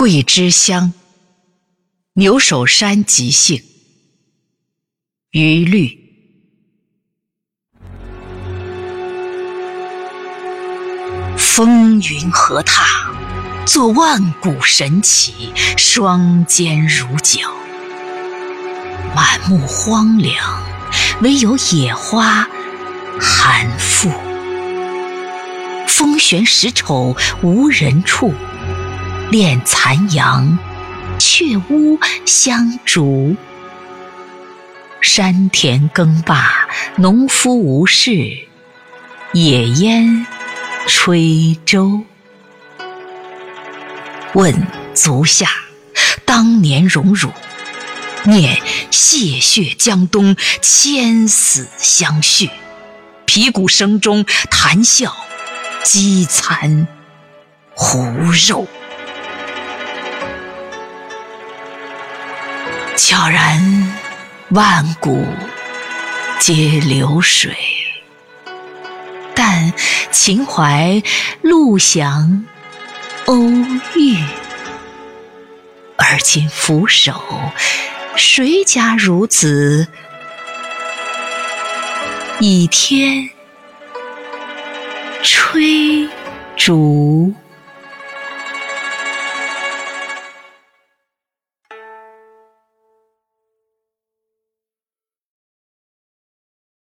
桂枝香，牛首山即兴。余律。风云河踏，作万古神奇，双肩如角。满目荒凉，唯有野花含复。风悬石丑无人处。恋残阳，却屋香烛。山田耕罢，农夫无事，野烟吹舟。问足下，当年荣辱；念谢血江东，千死相续。皮鼓声中谈笑，饥餐胡肉。悄然，万古皆流水。但秦淮陆翔欧玉，而今俯首，谁家孺子倚天吹竹？